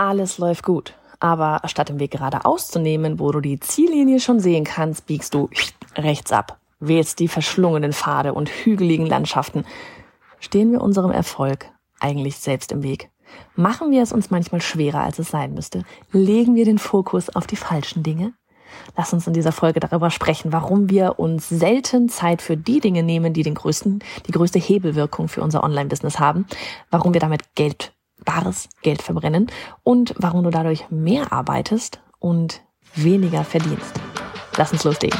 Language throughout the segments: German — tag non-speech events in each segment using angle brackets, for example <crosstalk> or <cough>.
alles läuft gut. Aber statt den Weg geradeaus zu nehmen, wo du die Ziellinie schon sehen kannst, biegst du rechts ab, wählst die verschlungenen Pfade und hügeligen Landschaften. Stehen wir unserem Erfolg eigentlich selbst im Weg? Machen wir es uns manchmal schwerer, als es sein müsste? Legen wir den Fokus auf die falschen Dinge? Lass uns in dieser Folge darüber sprechen, warum wir uns selten Zeit für die Dinge nehmen, die den größten, die größte Hebelwirkung für unser Online-Business haben, warum wir damit Geld, bares Geld verbrennen und warum du dadurch mehr arbeitest und weniger verdienst. Lass uns loslegen.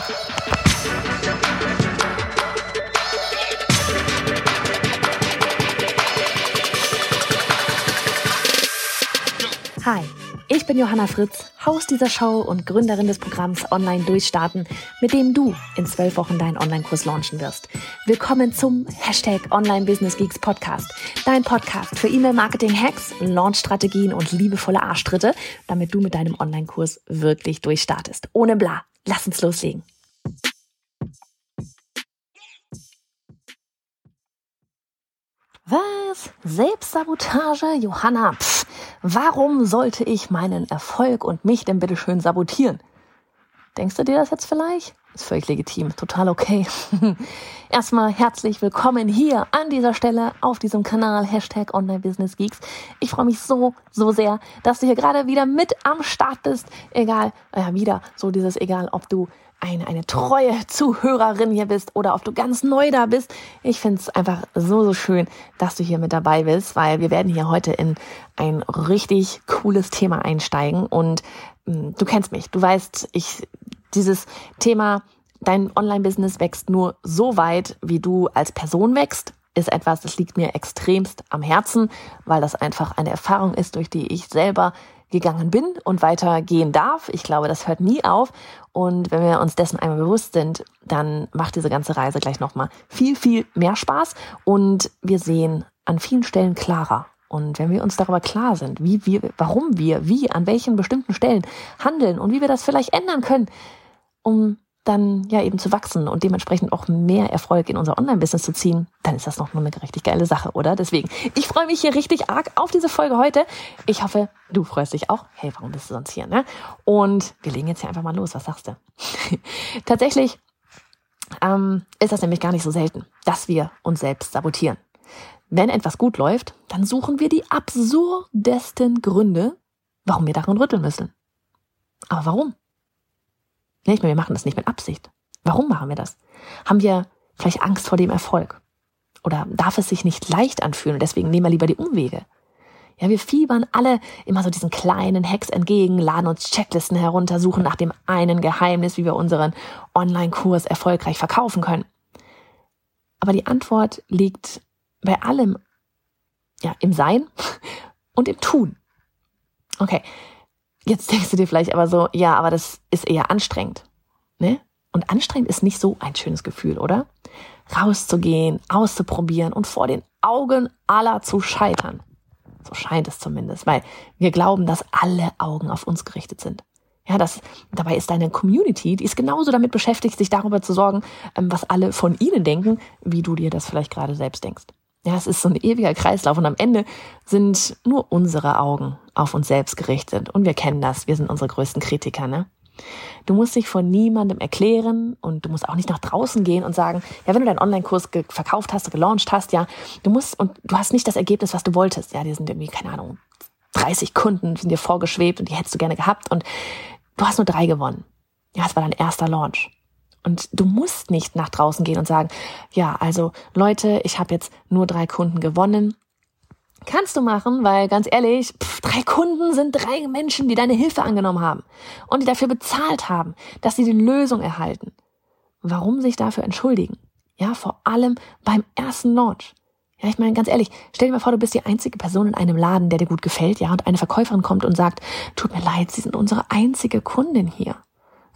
Hi, ich bin Johanna Fritz, Haus dieser Show und Gründerin des Programms Online Durchstarten, mit dem du in zwölf Wochen deinen Online-Kurs launchen wirst. Willkommen zum Hashtag Online Business Geeks Podcast, dein Podcast für E-Mail-Marketing-Hacks, Launch-Strategien und liebevolle Arschtritte, damit du mit deinem Online-Kurs wirklich durchstartest. Ohne bla. Lass uns loslegen. Was? Selbstsabotage? Johanna, pff, warum sollte ich meinen Erfolg und mich denn bitte schön sabotieren? Denkst du dir das jetzt vielleicht? Ist völlig legitim, total okay. <laughs> Erstmal herzlich willkommen hier an dieser Stelle auf diesem Kanal Hashtag Online Business Geeks. Ich freue mich so, so sehr, dass du hier gerade wieder mit am Start bist. Egal, ja, wieder so dieses, egal, ob du eine, eine treue Zuhörerin hier bist oder ob du ganz neu da bist. Ich finde es einfach so, so schön, dass du hier mit dabei bist, weil wir werden hier heute in ein richtig cooles Thema einsteigen und mh, hm, du kennst mich, du weißt, ich, dieses Thema, dein Online-Business wächst nur so weit, wie du als Person wächst ist etwas, das liegt mir extremst am Herzen, weil das einfach eine Erfahrung ist, durch die ich selber gegangen bin und weitergehen darf. Ich glaube, das hört nie auf. Und wenn wir uns dessen einmal bewusst sind, dann macht diese ganze Reise gleich nochmal viel, viel mehr Spaß. Und wir sehen an vielen Stellen klarer. Und wenn wir uns darüber klar sind, wie wir, warum wir, wie, an welchen bestimmten Stellen handeln und wie wir das vielleicht ändern können, um dann ja eben zu wachsen und dementsprechend auch mehr Erfolg in unser Online-Business zu ziehen, dann ist das noch nur eine richtig geile Sache, oder? Deswegen, ich freue mich hier richtig arg auf diese Folge heute. Ich hoffe, du freust dich auch. Hey, warum bist du sonst hier, ne? Und wir legen jetzt hier einfach mal los. Was sagst du? <laughs> Tatsächlich ähm, ist das nämlich gar nicht so selten, dass wir uns selbst sabotieren. Wenn etwas gut läuft, dann suchen wir die absurdesten Gründe, warum wir daran rütteln müssen. Aber warum? Nicht mehr, wir machen das nicht mit Absicht. Warum machen wir das? Haben wir vielleicht Angst vor dem Erfolg? Oder darf es sich nicht leicht anfühlen und deswegen nehmen wir lieber die Umwege? Ja, wir fiebern alle immer so diesen kleinen Hacks entgegen, laden uns Checklisten herunter, suchen nach dem einen Geheimnis, wie wir unseren Online-Kurs erfolgreich verkaufen können. Aber die Antwort liegt bei allem, ja, im Sein <laughs> und im Tun. Okay, Jetzt denkst du dir vielleicht aber so, ja, aber das ist eher anstrengend. Ne? Und anstrengend ist nicht so ein schönes Gefühl, oder? Rauszugehen, auszuprobieren und vor den Augen aller zu scheitern. So scheint es zumindest, weil wir glauben, dass alle Augen auf uns gerichtet sind. Ja, das, dabei ist deine Community, die ist genauso damit beschäftigt, sich darüber zu sorgen, ähm, was alle von ihnen denken, wie du dir das vielleicht gerade selbst denkst. Ja, es ist so ein ewiger Kreislauf und am Ende sind nur unsere Augen auf uns selbst gerichtet und wir kennen das, wir sind unsere größten Kritiker, ne? Du musst dich von niemandem erklären und du musst auch nicht nach draußen gehen und sagen, ja, wenn du deinen Online-Kurs verkauft hast, gelauncht hast, ja, du musst und du hast nicht das Ergebnis, was du wolltest. Ja, die sind irgendwie, keine Ahnung, 30 Kunden sind dir vorgeschwebt und die hättest du gerne gehabt und du hast nur drei gewonnen. Ja, es war dein erster Launch. Und du musst nicht nach draußen gehen und sagen, ja, also Leute, ich habe jetzt nur drei Kunden gewonnen. Kannst du machen, weil ganz ehrlich, pff, drei Kunden sind drei Menschen, die deine Hilfe angenommen haben und die dafür bezahlt haben, dass sie die Lösung erhalten. Warum sich dafür entschuldigen? Ja, vor allem beim ersten Launch. Ja, ich meine, ganz ehrlich, stell dir mal vor, du bist die einzige Person in einem Laden, der dir gut gefällt, ja, und eine Verkäuferin kommt und sagt, tut mir leid, Sie sind unsere einzige Kundin hier.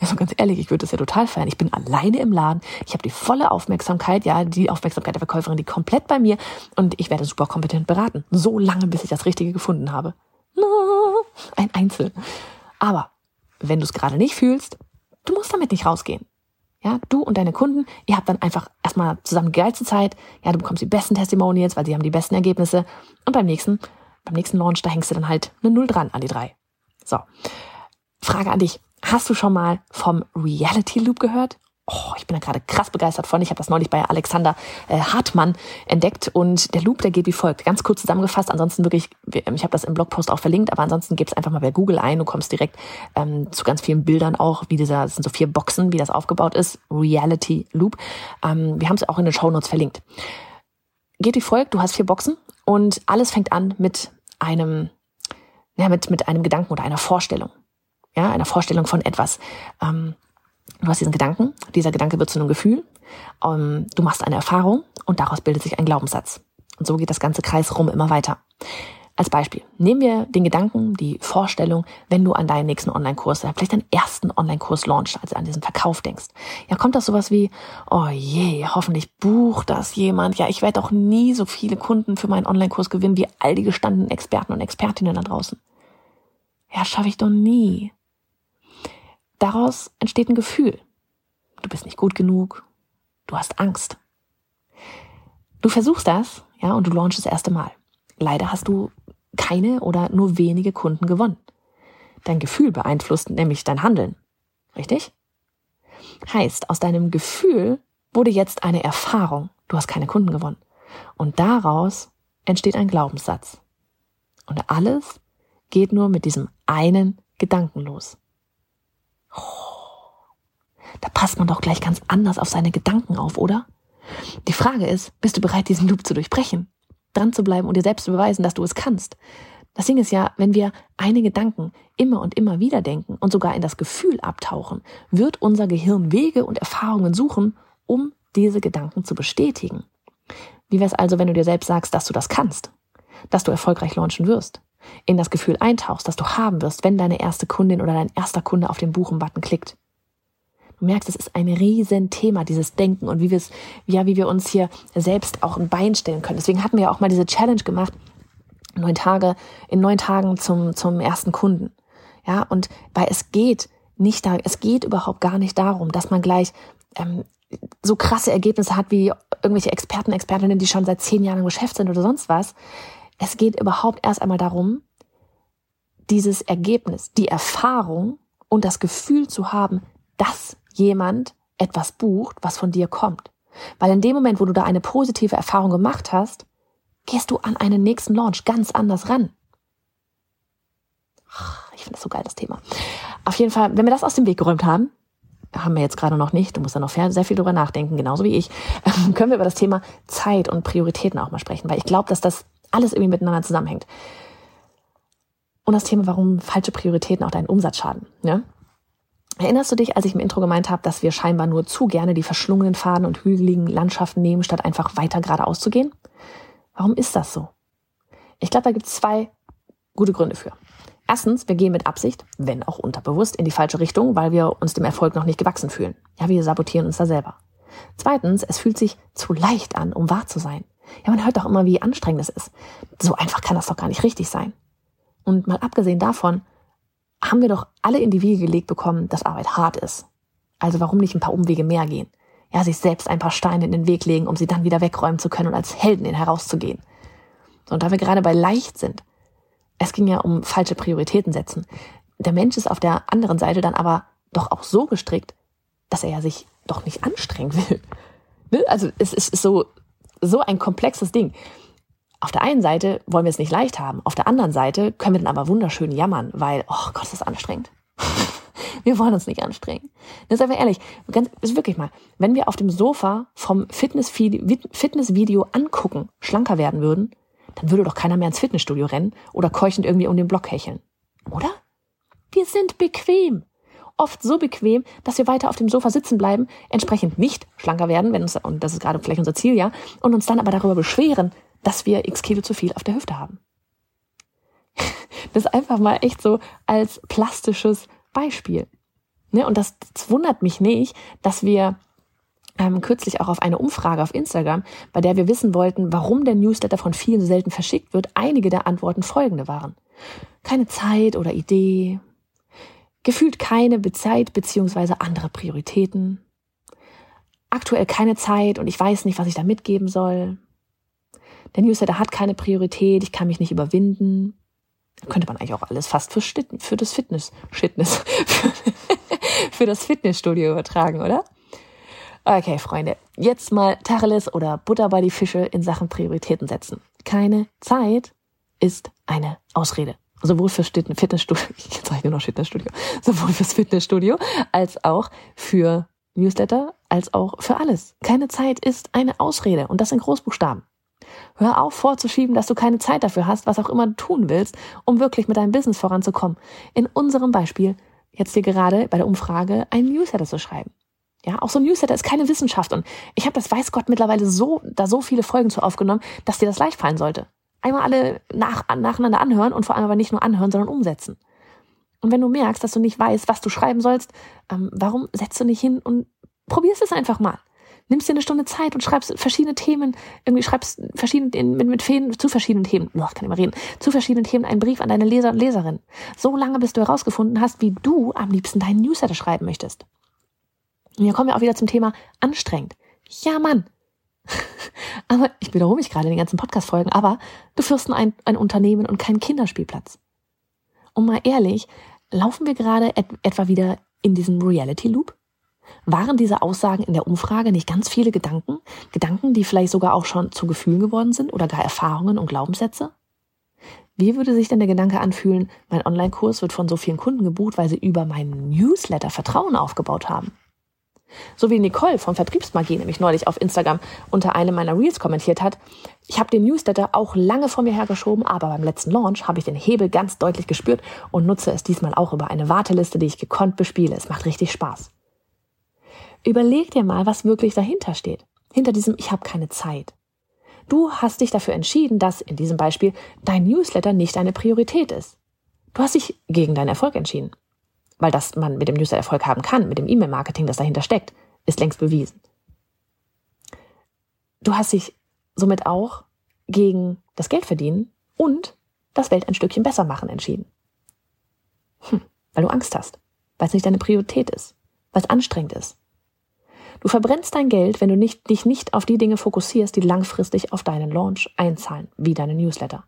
Also ganz ehrlich, ich würde das ja total feiern. Ich bin alleine im Laden. Ich habe die volle Aufmerksamkeit, ja, die Aufmerksamkeit der Verkäuferin, die komplett bei mir und ich werde super kompetent beraten. So lange, bis ich das Richtige gefunden habe. <laughs> Ein Einzel. Aber wenn du es gerade nicht fühlst, du musst damit nicht rausgehen. Ja, du und deine Kunden, ihr habt dann einfach erstmal zusammen die geilste Zeit. Ja, du bekommst die besten Testimonials, weil sie haben die besten Ergebnisse. Und beim nächsten Beim nächsten Launch, da hängst du dann halt eine Null dran an die drei. So. Frage an dich. Hast du schon mal vom Reality Loop gehört? Oh, ich bin da gerade krass begeistert von. Ich habe das neulich bei Alexander äh, Hartmann entdeckt und der Loop, der geht wie folgt. Ganz kurz zusammengefasst, ansonsten wirklich, ich habe das im Blogpost auch verlinkt, aber ansonsten gib's einfach mal bei Google ein. Du kommst direkt ähm, zu ganz vielen Bildern auch, wie dieser, das sind so vier Boxen, wie das aufgebaut ist. Reality Loop. Ähm, wir haben es auch in den Show Notes verlinkt. Geht wie folgt, du hast vier Boxen und alles fängt an mit einem, ja, mit, mit einem Gedanken oder einer Vorstellung. Ja, einer Vorstellung von etwas. Ähm, Du hast diesen Gedanken, dieser Gedanke wird zu einem Gefühl, ähm, du machst eine Erfahrung und daraus bildet sich ein Glaubenssatz. Und so geht das ganze Kreis rum immer weiter. Als Beispiel, nehmen wir den Gedanken, die Vorstellung, wenn du an deinen nächsten Online-Kurs, vielleicht deinen ersten Online-Kurs launchst, also an diesen Verkauf denkst. Ja, kommt das sowas wie, oh je, hoffentlich bucht das jemand. Ja, ich werde auch nie so viele Kunden für meinen Online-Kurs gewinnen wie all die gestandenen Experten und Expertinnen da draußen. Ja, schaffe ich doch nie. Daraus entsteht ein Gefühl. Du bist nicht gut genug. Du hast Angst. Du versuchst das, ja, und du launchst das erste Mal. Leider hast du keine oder nur wenige Kunden gewonnen. Dein Gefühl beeinflusst nämlich dein Handeln. Richtig? Heißt, aus deinem Gefühl wurde jetzt eine Erfahrung. Du hast keine Kunden gewonnen. Und daraus entsteht ein Glaubenssatz. Und alles geht nur mit diesem einen Gedanken los. Da passt man doch gleich ganz anders auf seine Gedanken auf, oder? Die Frage ist, bist du bereit, diesen Loop zu durchbrechen? Dran zu bleiben und dir selbst zu beweisen, dass du es kannst? Das Ding ist ja, wenn wir eine Gedanken immer und immer wieder denken und sogar in das Gefühl abtauchen, wird unser Gehirn Wege und Erfahrungen suchen, um diese Gedanken zu bestätigen. Wie wäre es also, wenn du dir selbst sagst, dass du das kannst? Dass du erfolgreich launchen wirst? In das Gefühl eintauchst, das du haben wirst, wenn deine erste Kundin oder dein erster Kunde auf den Buchen-Button klickt? Du merkst, es ist ein Riesenthema, dieses Denken und wie wir es, ja, wie wir uns hier selbst auch ein Bein stellen können. Deswegen hatten wir ja auch mal diese Challenge gemacht, neun Tage, in neun Tagen zum, zum ersten Kunden. Ja, und weil es geht nicht da, es geht überhaupt gar nicht darum, dass man gleich ähm, so krasse Ergebnisse hat wie irgendwelche Experten, Expertinnen, die schon seit zehn Jahren im Geschäft sind oder sonst was. Es geht überhaupt erst einmal darum, dieses Ergebnis, die Erfahrung und das Gefühl zu haben, dass jemand etwas bucht, was von dir kommt. Weil in dem Moment, wo du da eine positive Erfahrung gemacht hast, gehst du an einen nächsten Launch ganz anders ran. Ich finde das so geil, das Thema. Auf jeden Fall, wenn wir das aus dem Weg geräumt haben, haben wir jetzt gerade noch nicht, du musst da noch sehr viel drüber nachdenken, genauso wie ich, <laughs> können wir über das Thema Zeit und Prioritäten auch mal sprechen, weil ich glaube, dass das alles irgendwie miteinander zusammenhängt. Und das Thema, warum falsche Prioritäten auch deinen Umsatz schaden. Ja? Erinnerst du dich, als ich im Intro gemeint habe, dass wir scheinbar nur zu gerne die verschlungenen Faden und hügeligen Landschaften nehmen, statt einfach weiter geradeaus zu gehen? Warum ist das so? Ich glaube, da gibt es zwei gute Gründe für. Erstens, wir gehen mit Absicht, wenn auch unterbewusst, in die falsche Richtung, weil wir uns dem Erfolg noch nicht gewachsen fühlen. Ja, wir sabotieren uns da selber. Zweitens, es fühlt sich zu leicht an, um wahr zu sein. Ja, man hört doch immer, wie anstrengend es ist. So einfach kann das doch gar nicht richtig sein. Und mal abgesehen davon, haben wir doch alle in die Wiege gelegt bekommen, dass Arbeit hart ist. Also warum nicht ein paar Umwege mehr gehen? Ja, sich selbst ein paar Steine in den Weg legen, um sie dann wieder wegräumen zu können und als Heldin herauszugehen. Und da wir gerade bei leicht sind, es ging ja um falsche Prioritäten setzen. Der Mensch ist auf der anderen Seite dann aber doch auch so gestrickt, dass er ja sich doch nicht anstrengen will. Ne? Also es ist so, so ein komplexes Ding. Auf der einen Seite wollen wir es nicht leicht haben, auf der anderen Seite können wir dann aber wunderschön jammern, weil, oh Gott, ist das anstrengend. <laughs> wir wollen uns nicht anstrengen. Das ist einfach ehrlich, ganz, ist wirklich mal, wenn wir auf dem Sofa vom Fitnessvideo, Fitnessvideo angucken, schlanker werden würden, dann würde doch keiner mehr ins Fitnessstudio rennen oder keuchend irgendwie um den Block hecheln. Oder? Wir sind bequem. Oft so bequem, dass wir weiter auf dem Sofa sitzen bleiben, entsprechend nicht schlanker werden, wenn uns, und das ist gerade vielleicht unser Ziel, ja, und uns dann aber darüber beschweren, dass wir x Kilo zu viel auf der Hüfte haben. <laughs> Das einfach mal echt so als plastisches Beispiel. Ne? Und das, das wundert mich nicht, dass wir ähm, kürzlich auch auf eine Umfrage auf Instagram, bei der wir wissen wollten, warum der Newsletter von vielen so selten verschickt wird, einige der Antworten folgende waren. Keine Zeit oder Idee, gefühlt keine Zeit beziehungsweise andere Prioritäten, aktuell keine Zeit und ich weiß nicht, was ich da mitgeben soll, der Newsletter hat keine Priorität, ich kann mich nicht überwinden. Da könnte man eigentlich auch alles fast für, für das Fitness, Fitness, <laughs> für, das Fitnessstudio übertragen, oder? Okay, Freunde, jetzt mal Tacheles oder Butter bei die Fische in Sachen Prioritäten setzen. Keine Zeit ist eine Ausrede. Sowohl fürs Fitnessstudio, <laughs> ich nur noch Fitnessstudio, sowohl fürs Fitnessstudio als auch für Newsletter, als auch für alles. Keine Zeit ist eine Ausrede und das in Großbuchstaben. Hör auf vorzuschieben, dass du keine Zeit dafür hast, was auch immer du tun willst, um wirklich mit deinem Business voranzukommen. In unserem Beispiel jetzt hier gerade bei der Umfrage einen Newsletter zu schreiben. Ja, auch so ein Newsletter ist keine Wissenschaft und ich habe das weiß Gott mittlerweile so da so viele Folgen zu aufgenommen, dass dir das leicht fallen sollte. Einmal alle nach, nacheinander anhören und vor allem aber nicht nur anhören, sondern umsetzen. Und wenn du merkst, dass du nicht weißt, was du schreiben sollst, ähm, warum setzt du nicht hin und probierst es einfach mal? Nimmst dir eine Stunde Zeit und schreibst verschiedene Themen, irgendwie schreibst verschiedene, mit, mit Fäden zu verschiedenen Themen, oh, kann ich mal reden, zu verschiedenen Themen einen Brief an deine Leser und Leserin. So lange, bis du herausgefunden hast, wie du am liebsten deinen Newsletter schreiben möchtest. Und hier kommen wir auch wieder zum Thema anstrengend. Ja, Mann. <laughs> aber ich wiederhole mich gerade in den ganzen Podcast-Folgen, aber du führst ein, ein Unternehmen und keinen Kinderspielplatz. Und mal ehrlich, Laufen wir gerade et etwa wieder in diesem Reality Loop? Waren diese Aussagen in der Umfrage nicht ganz viele Gedanken? Gedanken, die vielleicht sogar auch schon zu Gefühlen geworden sind oder gar Erfahrungen und Glaubenssätze? Wie würde sich denn der Gedanke anfühlen, mein Online-Kurs wird von so vielen Kunden gebucht, weil sie über meinen Newsletter Vertrauen aufgebaut haben? So wie Nicole vom Vertriebsmagie nämlich neulich auf Instagram unter einem meiner Reels kommentiert hat, ich habe den Newsletter auch lange vor mir hergeschoben, aber beim letzten Launch habe ich den Hebel ganz deutlich gespürt und nutze es diesmal auch über eine Warteliste, die ich gekonnt bespiele. Es macht richtig Spaß. Überleg dir mal, was wirklich dahinter steht. Hinter diesem Ich habe keine Zeit. Du hast dich dafür entschieden, dass in diesem Beispiel dein Newsletter nicht eine Priorität ist. Du hast dich gegen deinen Erfolg entschieden weil dass man mit dem Newsletter Erfolg haben kann, mit dem E-Mail-Marketing, das dahinter steckt, ist längst bewiesen. Du hast dich somit auch gegen das Geld verdienen und das Welt ein Stückchen besser machen entschieden. Hm, weil du Angst hast, weil es nicht deine Priorität ist, weil es anstrengend ist. Du verbrennst dein Geld, wenn du nicht, dich nicht auf die Dinge fokussierst, die langfristig auf deinen Launch einzahlen, wie deine Newsletter.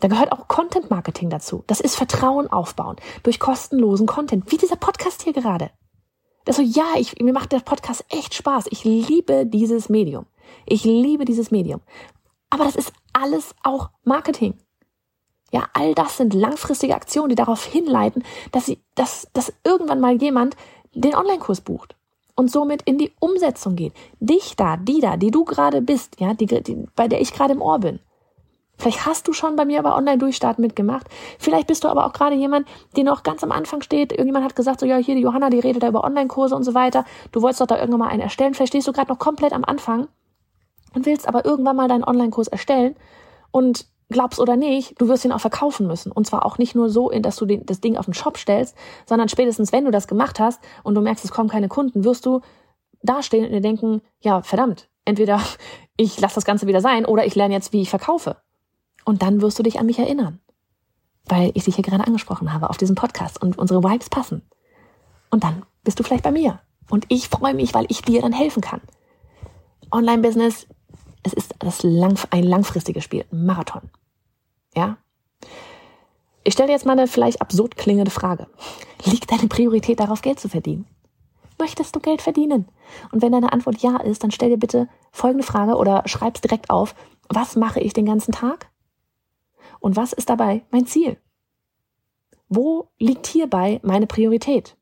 Da gehört auch Content Marketing dazu. Das ist Vertrauen aufbauen durch kostenlosen Content, wie dieser Podcast hier gerade. Das so, ja, ich, mir macht der Podcast echt Spaß. Ich liebe dieses Medium. Ich liebe dieses Medium. Aber das ist alles auch Marketing. Ja, all das sind langfristige Aktionen, die darauf hinleiten, dass sie, dass, dass irgendwann mal jemand den Online-Kurs bucht und somit in die Umsetzung geht. Dich da, die da, die du gerade bist, ja, die, die, bei der ich gerade im Ohr bin. Vielleicht hast du schon bei mir aber Online-Durchstarten mitgemacht. Vielleicht bist du aber auch gerade jemand, der noch ganz am Anfang steht. Irgendjemand hat gesagt, so ja, hier die Johanna, die redet da über Online-Kurse und so weiter. Du wolltest doch da irgendwann mal einen erstellen. Vielleicht stehst du gerade noch komplett am Anfang und willst aber irgendwann mal deinen Online-Kurs erstellen und glaubst oder nicht, du wirst ihn auch verkaufen müssen. Und zwar auch nicht nur so, dass du den, das Ding auf den Shop stellst, sondern spätestens, wenn du das gemacht hast und du merkst, es kommen keine Kunden, wirst du dastehen und dir denken, ja, verdammt, entweder <laughs> ich lasse das Ganze wieder sein oder ich lerne jetzt, wie ich verkaufe. Und dann wirst du dich an mich erinnern, weil ich dich hier gerade angesprochen habe auf diesem Podcast und unsere Vibes passen. Und dann bist du vielleicht bei mir. Und ich freue mich, weil ich dir dann helfen kann. Online-Business, es ist das lang, ein langfristiges Spiel, ein Marathon. Ja? Ich stelle jetzt mal eine vielleicht absurd klingende Frage. Liegt deine Priorität darauf, Geld zu verdienen? Möchtest du Geld verdienen? Und wenn deine Antwort ja ist, dann stell dir bitte folgende Frage oder schreib's direkt auf. Was mache ich den ganzen Tag? Und was ist dabei mein Ziel? Wo liegt hierbei meine Priorität?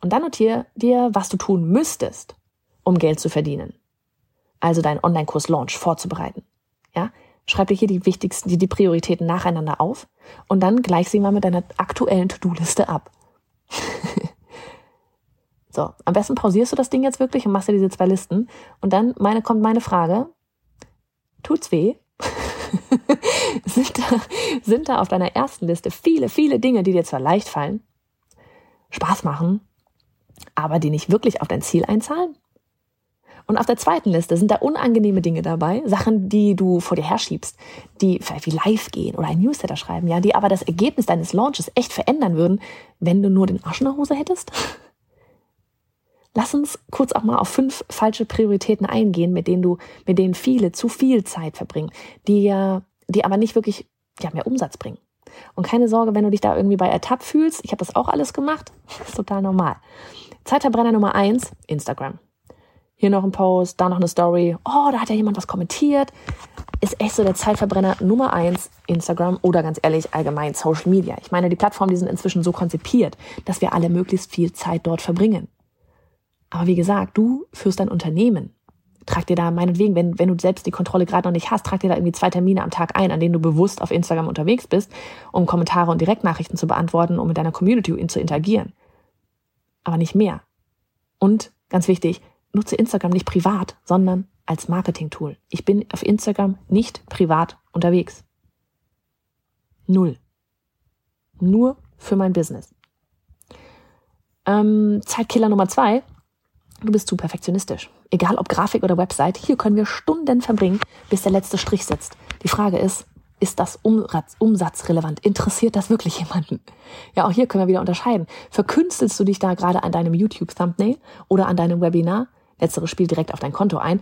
Und dann notiere dir, was du tun müsstest, um Geld zu verdienen. Also deinen Online-Kurs-Launch vorzubereiten. Ja? Schreib dir hier die wichtigsten, die, die Prioritäten nacheinander auf und dann gleich sie mal mit deiner aktuellen To-Do-Liste ab. <laughs> so, am besten pausierst du das Ding jetzt wirklich und machst dir diese zwei Listen. Und dann meine, kommt meine Frage. Tut's weh? <laughs> sind, da, sind da auf deiner ersten Liste viele, viele Dinge, die dir zwar leicht fallen, Spaß machen, aber die nicht wirklich auf dein Ziel einzahlen? Und auf der zweiten Liste sind da unangenehme Dinge dabei, Sachen, die du vor dir herschiebst, die vielleicht wie live gehen oder ein Newsletter schreiben, ja, die aber das Ergebnis deines Launches echt verändern würden, wenn du nur den Arsch in der Hose hättest? Lass uns kurz auch mal auf fünf falsche Prioritäten eingehen, mit denen du, mit denen viele zu viel Zeit verbringen, die ja, die aber nicht wirklich ja, mehr Umsatz bringen. Und keine Sorge, wenn du dich da irgendwie bei ertappt fühlst, ich habe das auch alles gemacht, <laughs> ist total normal. Zeitverbrenner Nummer eins, Instagram. Hier noch ein Post, da noch eine Story. Oh, da hat ja jemand was kommentiert. Ist echt so der Zeitverbrenner Nummer eins, Instagram oder ganz ehrlich allgemein Social Media. Ich meine, die Plattformen, die sind inzwischen so konzipiert, dass wir alle möglichst viel Zeit dort verbringen. Aber wie gesagt, du führst dein Unternehmen. Trag dir da meinetwegen, wenn, wenn du selbst die Kontrolle gerade noch nicht hast, trag dir da irgendwie zwei Termine am Tag ein, an denen du bewusst auf Instagram unterwegs bist, um Kommentare und Direktnachrichten zu beantworten, um mit deiner Community zu interagieren. Aber nicht mehr. Und ganz wichtig, nutze Instagram nicht privat, sondern als Marketing-Tool. Ich bin auf Instagram nicht privat unterwegs. Null. Nur für mein Business. Ähm, Zeitkiller Nummer zwei. Du bist zu perfektionistisch. Egal ob Grafik oder Website, hier können wir Stunden verbringen, bis der letzte Strich sitzt. Die Frage ist, ist das umsatzrelevant? Interessiert das wirklich jemanden? Ja, auch hier können wir wieder unterscheiden. Verkünstelst du dich da gerade an deinem YouTube-Thumbnail oder an deinem Webinar? Letzteres spielt direkt auf dein Konto ein.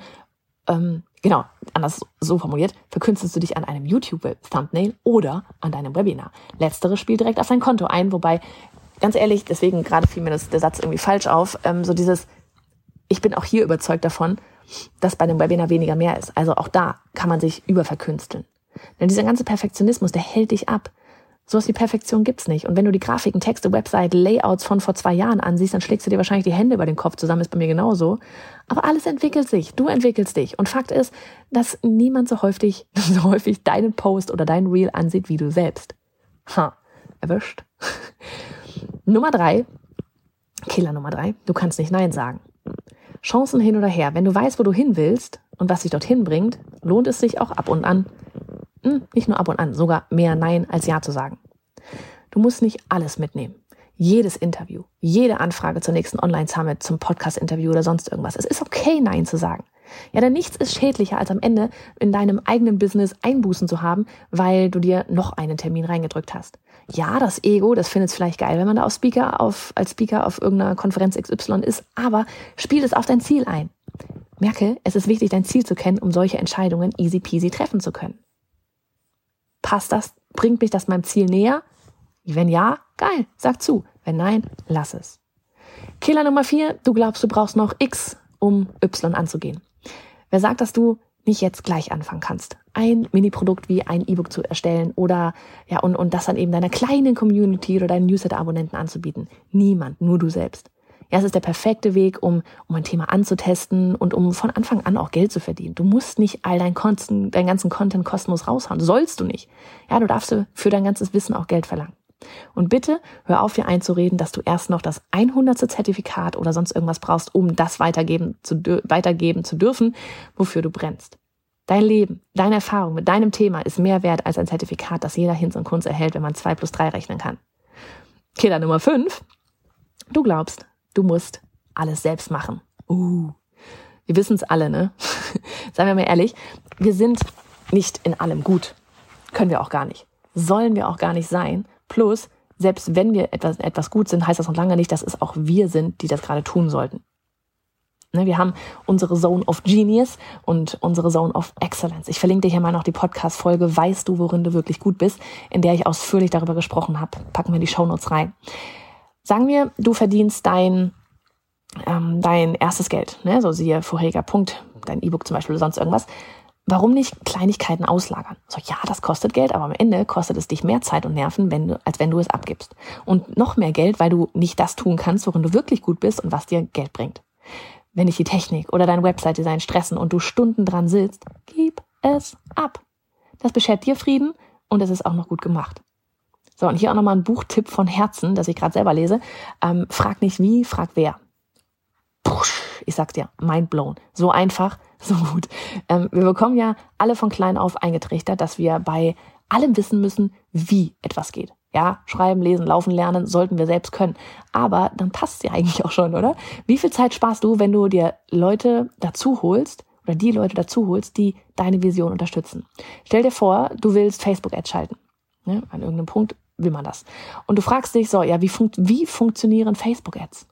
Ähm, genau, anders so formuliert, verkünstelst du dich an einem YouTube-Thumbnail oder an deinem Webinar. Letzteres spielt direkt auf dein Konto ein, wobei, ganz ehrlich, deswegen gerade fiel mir das, der Satz irgendwie falsch auf, ähm, so dieses, ich bin auch hier überzeugt davon, dass bei einem Webinar weniger mehr ist. Also auch da kann man sich überverkünsteln. Denn dieser ganze Perfektionismus, der hält dich ab. Sowas wie Perfektion gibt's nicht. Und wenn du die Grafiken, Texte, Website, Layouts von vor zwei Jahren ansiehst, dann schlägst du dir wahrscheinlich die Hände über den Kopf zusammen, ist bei mir genauso. Aber alles entwickelt sich. Du entwickelst dich. Und Fakt ist, dass niemand so häufig, <laughs> so häufig deinen Post oder dein Reel ansieht wie du selbst. Ha, erwischt. <laughs> Nummer drei, Killer Nummer drei, du kannst nicht Nein sagen. Chancen hin oder her. Wenn du weißt, wo du hin willst und was dich dorthin bringt, lohnt es sich auch ab und an hm, nicht nur ab und an, sogar mehr Nein als Ja zu sagen. Du musst nicht alles mitnehmen. Jedes Interview, jede Anfrage zur nächsten Online-Summit, zum Podcast-Interview oder sonst irgendwas. Es ist okay, Nein zu sagen. Ja, denn nichts ist schädlicher, als am Ende in deinem eigenen Business Einbußen zu haben, weil du dir noch einen Termin reingedrückt hast. Ja, das Ego, das findet es vielleicht geil, wenn man da auf Speaker auf, als Speaker auf irgendeiner Konferenz XY ist, aber spiel es auf dein Ziel ein. Merke, es ist wichtig, dein Ziel zu kennen, um solche Entscheidungen easy peasy treffen zu können. Passt das? Bringt mich das meinem Ziel näher? Wenn ja, geil, sag zu. Wenn nein, lass es. Killer Nummer vier, du glaubst, du brauchst noch X, um Y anzugehen. Wer sagt, dass du nicht jetzt gleich anfangen kannst, ein Mini-Produkt wie ein E-Book zu erstellen oder ja und, und das dann eben deiner kleinen Community oder deinen Newsletter-Abonnenten anzubieten? Niemand, nur du selbst. Ja, es ist der perfekte Weg, um, um ein Thema anzutesten und um von Anfang an auch Geld zu verdienen. Du musst nicht all dein Konten, deinen ganzen Content kostenlos raushauen. Sollst du nicht. Ja, du darfst für dein ganzes Wissen auch Geld verlangen. Und bitte hör auf, dir einzureden, dass du erst noch das 100. Zertifikat oder sonst irgendwas brauchst, um das weitergeben zu, weitergeben zu dürfen, wofür du brennst. Dein Leben, deine Erfahrung mit deinem Thema ist mehr wert als ein Zertifikat, das jeder Hinz und Kunst erhält, wenn man zwei plus drei rechnen kann. Killer Nummer fünf: Du glaubst, du musst alles selbst machen. Uh, wir wissen es alle, ne? <laughs> Seien wir mal ehrlich, wir sind nicht in allem gut. Können wir auch gar nicht. Sollen wir auch gar nicht sein. Plus, selbst wenn wir etwas, etwas gut sind, heißt das noch lange nicht, dass es auch wir sind, die das gerade tun sollten. Ne, wir haben unsere Zone of Genius und unsere Zone of Excellence. Ich verlinke dir hier mal noch die Podcast-Folge Weißt du, worin du wirklich gut bist, in der ich ausführlich darüber gesprochen habe. Packen wir die Shownotes rein. Sagen wir, du verdienst dein, ähm, dein erstes Geld, ne? so siehe vorheriger Punkt, dein E-Book zum Beispiel oder sonst irgendwas. Warum nicht Kleinigkeiten auslagern? So, ja, das kostet Geld, aber am Ende kostet es dich mehr Zeit und Nerven, wenn du, als wenn du es abgibst. Und noch mehr Geld, weil du nicht das tun kannst, worin du wirklich gut bist und was dir Geld bringt. Wenn dich die Technik oder dein Website-Design stressen und du Stunden dran sitzt, gib es ab. Das beschert dir Frieden und es ist auch noch gut gemacht. So, und hier auch nochmal ein Buchtipp von Herzen, das ich gerade selber lese. Ähm, frag nicht wie, frag wer. Pusch, ich sag's dir, mind blown. So einfach, <laughs> so gut. Ähm, wir bekommen ja alle von klein auf eingetrichtert, dass wir bei allem wissen müssen, wie etwas geht. Ja, schreiben, lesen, laufen, lernen sollten wir selbst können. Aber dann passt's ja eigentlich auch schon, oder? Wie viel Zeit sparst du, wenn du dir Leute dazu holst oder die Leute dazu holst, die deine Vision unterstützen? Stell dir vor, du willst Facebook-Ads schalten. Ne? An irgendeinem Punkt will man das. Und du fragst dich so, ja, wie, funkt, wie funktionieren Facebook-Ads?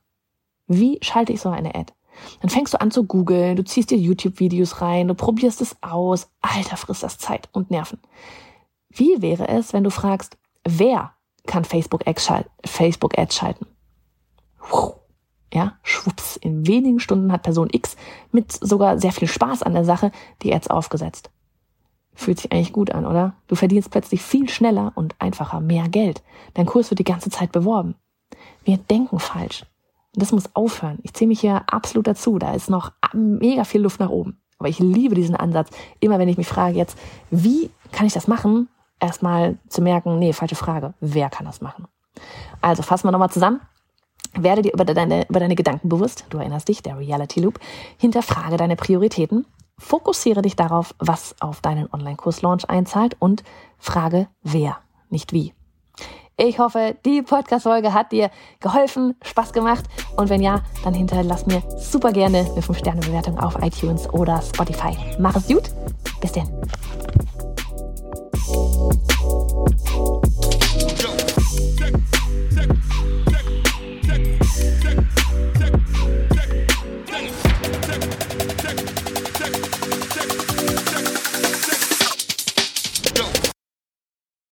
Wie schalte ich so eine Ad? Dann fängst du an zu googeln, du ziehst dir YouTube-Videos rein, du probierst es aus. Alter, frisst das Zeit und Nerven. Wie wäre es, wenn du fragst, wer kann Facebook-Ads schalten? Ja, schwupps, in wenigen Stunden hat Person X mit sogar sehr viel Spaß an der Sache die Ads aufgesetzt. Fühlt sich eigentlich gut an, oder? Du verdienst plötzlich viel schneller und einfacher mehr Geld. Dein Kurs wird die ganze Zeit beworben. Wir denken falsch. Und das muss aufhören. Ich ziehe mich hier absolut dazu. Da ist noch mega viel Luft nach oben. Aber ich liebe diesen Ansatz. Immer wenn ich mich frage jetzt, wie kann ich das machen? Erstmal zu merken, nee, falsche Frage. Wer kann das machen? Also fassen wir nochmal zusammen. Werde dir über deine, über deine Gedanken bewusst. Du erinnerst dich, der Reality Loop. Hinterfrage deine Prioritäten. Fokussiere dich darauf, was auf deinen Online-Kurs-Launch einzahlt und frage wer, nicht wie. Ich hoffe, die Podcast-Folge hat dir geholfen, Spaß gemacht. Und wenn ja, dann hinterlass mir super gerne eine 5-Sterne-Bewertung auf iTunes oder Spotify. Mach es gut. Bis denn.